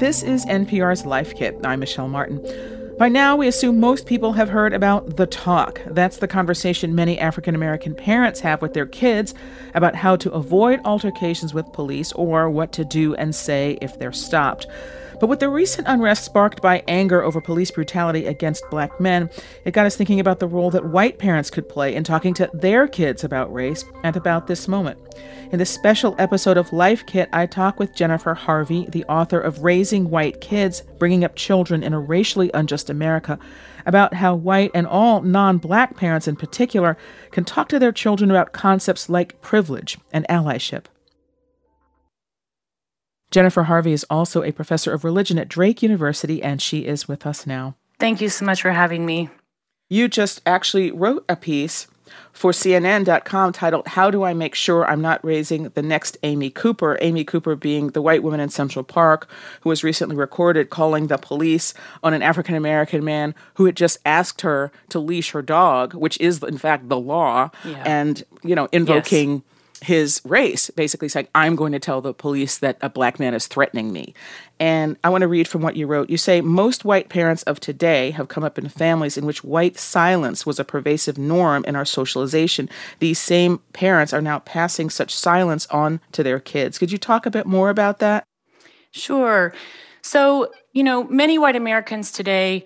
This is NPR's Life Kit. I'm Michelle Martin. By now, we assume most people have heard about the talk. That's the conversation many African American parents have with their kids about how to avoid altercations with police or what to do and say if they're stopped. But with the recent unrest sparked by anger over police brutality against black men, it got us thinking about the role that white parents could play in talking to their kids about race and about this moment. In this special episode of Life Kit, I talk with Jennifer Harvey, the author of Raising White Kids Bringing Up Children in a Racially Unjust America, about how white and all non black parents in particular can talk to their children about concepts like privilege and allyship. Jennifer Harvey is also a professor of religion at Drake University, and she is with us now. Thank you so much for having me. You just actually wrote a piece for CNN.com titled, How Do I Make Sure I'm Not Raising the Next Amy Cooper? Amy Cooper being the white woman in Central Park who was recently recorded calling the police on an African American man who had just asked her to leash her dog, which is, in fact, the law, yeah. and, you know, invoking. Yes his race, basically saying, I'm going to tell the police that a black man is threatening me. And I want to read from what you wrote. You say, Most white parents of today have come up in families in which white silence was a pervasive norm in our socialization. These same parents are now passing such silence on to their kids. Could you talk a bit more about that? Sure. So, you know, many white Americans today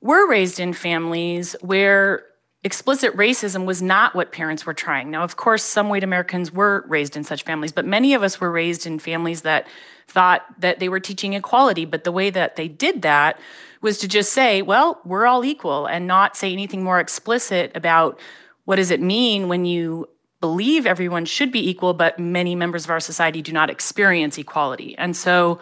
were raised in families where explicit racism was not what parents were trying. Now, of course, some white Americans were raised in such families, but many of us were raised in families that thought that they were teaching equality. But the way that they did that was to just say, well, we're all equal and not say anything more explicit about what does it mean when you believe everyone should be equal, but many members of our society do not experience equality. And so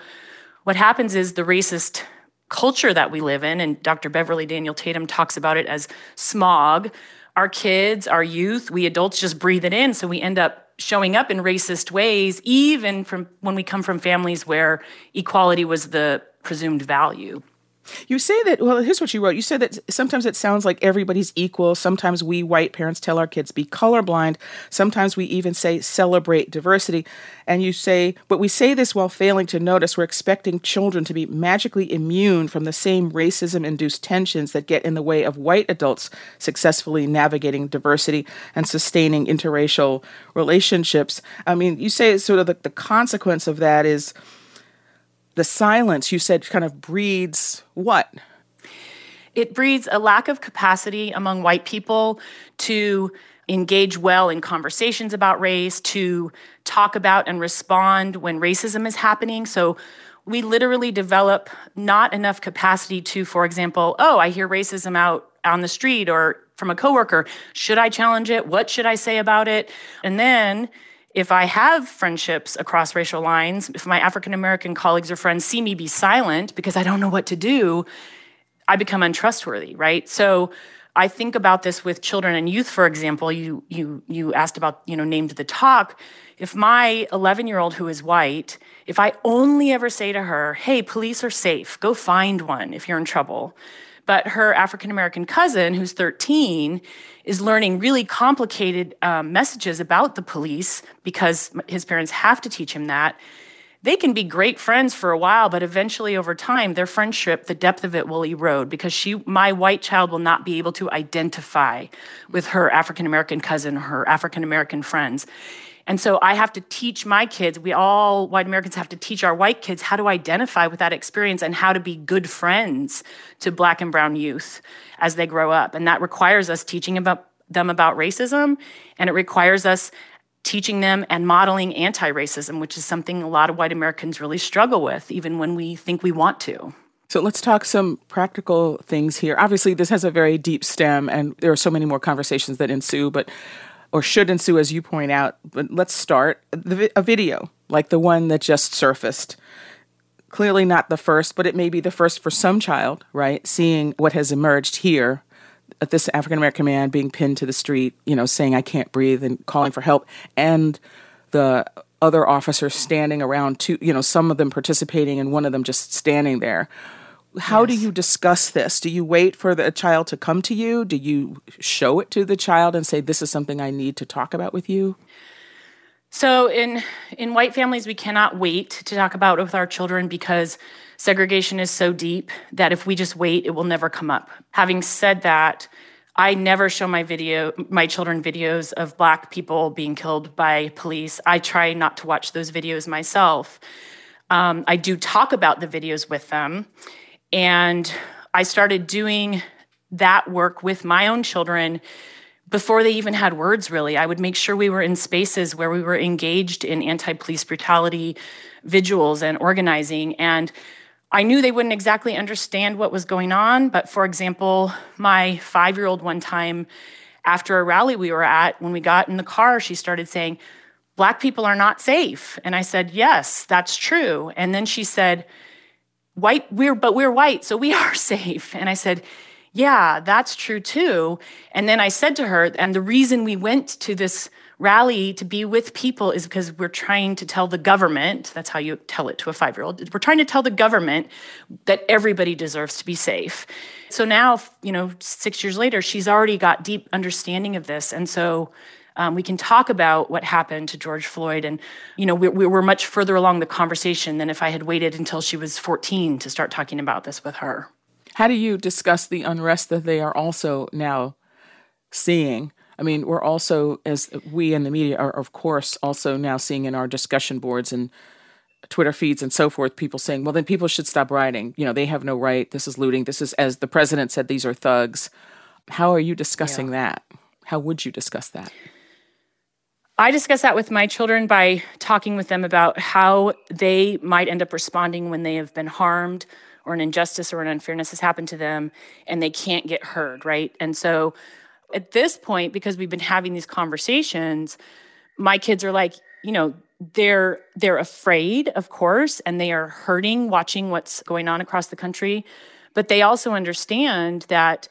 what happens is the racist culture that we live in, and Dr. Beverly Daniel Tatum talks about it as smog. Our kids, our youth, we adults just breathe it in. So we end up showing up in racist ways, even from when we come from families where equality was the presumed value. You say that, well, here's what you wrote. You said that sometimes it sounds like everybody's equal. Sometimes we white parents tell our kids be colorblind. Sometimes we even say celebrate diversity. And you say, but we say this while failing to notice we're expecting children to be magically immune from the same racism induced tensions that get in the way of white adults successfully navigating diversity and sustaining interracial relationships. I mean, you say sort of the, the consequence of that is the silence you said kind of breeds what? It breeds a lack of capacity among white people to engage well in conversations about race, to talk about and respond when racism is happening. So we literally develop not enough capacity to, for example, oh, I hear racism out on the street or from a coworker. Should I challenge it? What should I say about it? And then if I have friendships across racial lines, if my African American colleagues or friends see me be silent because I don't know what to do, I become untrustworthy, right? So I think about this with children and youth, for example. You you you asked about, you know, named the talk. If my 11 year old who is white, if I only ever say to her, hey, police are safe, go find one if you're in trouble. But her African American cousin, who's 13, is learning really complicated um, messages about the police because his parents have to teach him that. They can be great friends for a while, but eventually over time, their friendship, the depth of it will erode because she, my white child will not be able to identify with her African American cousin, her African American friends. And so I have to teach my kids, we all white Americans have to teach our white kids how to identify with that experience and how to be good friends to black and brown youth as they grow up. And that requires us teaching about them about racism and it requires us teaching them and modeling anti-racism, which is something a lot of white Americans really struggle with even when we think we want to. So let's talk some practical things here. Obviously, this has a very deep stem, and there are so many more conversations that ensue, but or should ensue, as you point out. But let's start a video like the one that just surfaced. Clearly not the first, but it may be the first for some child, right? Seeing what has emerged here Uh, this African American man being pinned to the street, you know, saying, I can't breathe and calling for help, and the other officers standing around, two, you know, some of them participating and one of them just standing there how yes. do you discuss this? Do you wait for the child to come to you? Do you show it to the child and say, This is something I need to talk about with you? So in in white families, we cannot wait to talk about it with our children because segregation is so deep that if we just wait, it will never come up. Having said that, I never show my video my children videos of black people being killed by police. I try not to watch those videos myself. Um, I do talk about the videos with them, and I started doing that work with my own children before they even had words, really. I would make sure we were in spaces where we were engaged in anti police brutality vigils and organizing. And I knew they wouldn't exactly understand what was going on. But for example, my five year old one time after a rally we were at, when we got in the car, she started saying, Black people are not safe. And I said, Yes, that's true. And then she said, White, we're, but we're white, so we are safe. And I said, yeah, that's true too. And then I said to her, and the reason we went to this rally to be with people is because we're trying to tell the government that's how you tell it to a five year old we're trying to tell the government that everybody deserves to be safe. So now you know six years later she's already got deep understanding of this. And so um, we can talk about what happened to george floyd and you know we, we were much further along the conversation than if i had waited until she was 14 to start talking about this with her how do you discuss the unrest that they are also now seeing? I mean, we're also, as we in the media are, of course, also now seeing in our discussion boards and Twitter feeds and so forth, people saying, well, then people should stop rioting. You know, they have no right. This is looting. This is, as the president said, these are thugs. How are you discussing yeah. that? How would you discuss that? I discuss that with my children by talking with them about how they might end up responding when they have been harmed or an injustice or an unfairness has happened to them and they can't get heard, right? And so at this point, because we've been having these conversations, my kids are like, you know, they're they're afraid, of course, and they are hurting watching what's going on across the country, but they also understand that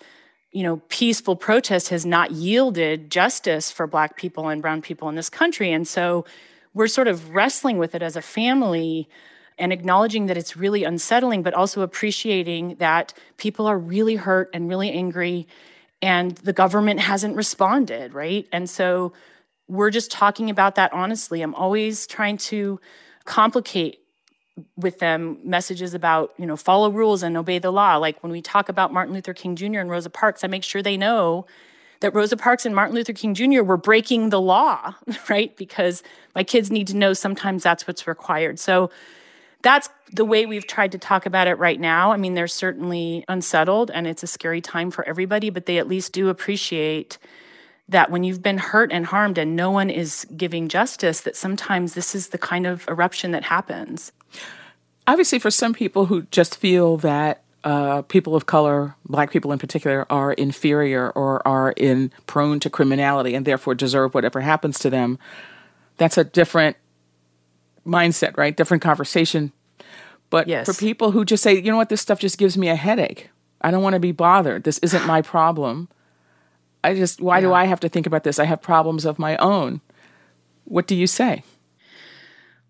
you know, peaceful protest has not yielded justice for black people and brown people in this country. And so we're sort of wrestling with it as a family and acknowledging that it's really unsettling, but also appreciating that people are really hurt and really angry and the government hasn't responded, right? And so we're just talking about that honestly. I'm always trying to complicate with them messages about, you know, follow rules and obey the law. Like when we talk about Martin Luther King Jr. and Rosa Parks, I make sure they know that Rosa Parks and Martin Luther King Jr. were breaking the law, right? Because my kids need to know sometimes that's what's required. So that's the way we've tried to talk about it right now. I mean, they're certainly unsettled and it's a scary time for everybody, but they at least do appreciate that when you've been hurt and harmed and no one is giving justice, that sometimes this is the kind of eruption that happens. Obviously, for some people who just feel that uh, people of color, black people in particular, are inferior or are in prone to criminality and therefore deserve whatever happens to them, that's a different mindset, right? Different conversation. But yes. for people who just say, you know what, this stuff just gives me a headache. I don't want to be bothered. This isn't my problem. I just, why yeah. do I have to think about this? I have problems of my own. What do you say?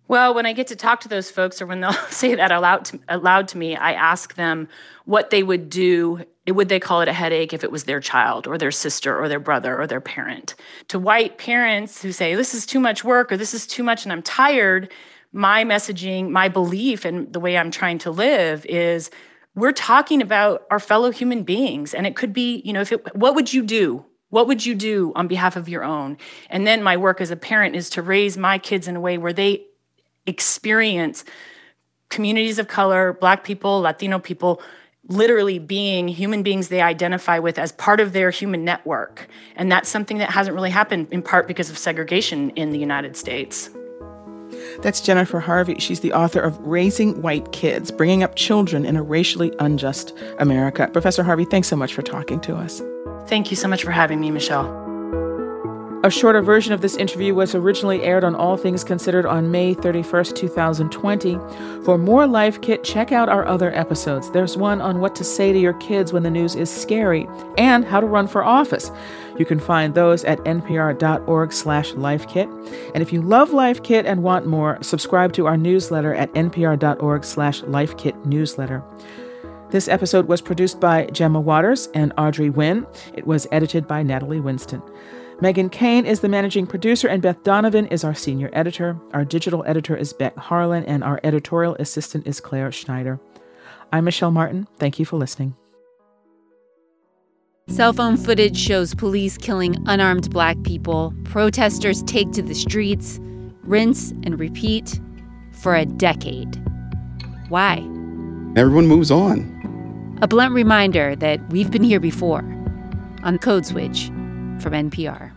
Well, when I get to talk to those folks, or when they'll say that aloud to, aloud to me, I ask them what they would do. Would they call it a headache if it was their child, or their sister, or their brother, or their parent? To white parents who say, This is too much work, or this is too much, and I'm tired, my messaging, my belief, and the way I'm trying to live is we're talking about our fellow human beings. And it could be, you know, if it, what would you do? What would you do on behalf of your own? And then my work as a parent is to raise my kids in a way where they experience communities of color, Black people, Latino people, literally being human beings they identify with as part of their human network. And that's something that hasn't really happened in part because of segregation in the United States. That's Jennifer Harvey. She's the author of Raising White Kids Bringing Up Children in a Racially Unjust America. Professor Harvey, thanks so much for talking to us. Thank you so much for having me, Michelle. A shorter version of this interview was originally aired on All Things Considered on May 31st, 2020. For more Life Kit, check out our other episodes. There's one on what to say to your kids when the news is scary and how to run for office. You can find those at npr.org slash lifekit. And if you love Life Kit and want more, subscribe to our newsletter at npr.org slash newsletter. This episode was produced by Gemma Waters and Audrey Nguyen. It was edited by Natalie Winston. Meghan Keane is the managing producer, and Beth Donovan is our senior editor. Our digital editor is Beck Harlan, and our editorial assistant is Claire Schneider. I'm Michelle Martin. Thank you for listening. Cell phone footage shows police killing unarmed black people. Protesters take to the streets, rinse and repeat for a decade. Why? Everyone moves on. A blunt reminder that we've been here before on Code Switch from NPR.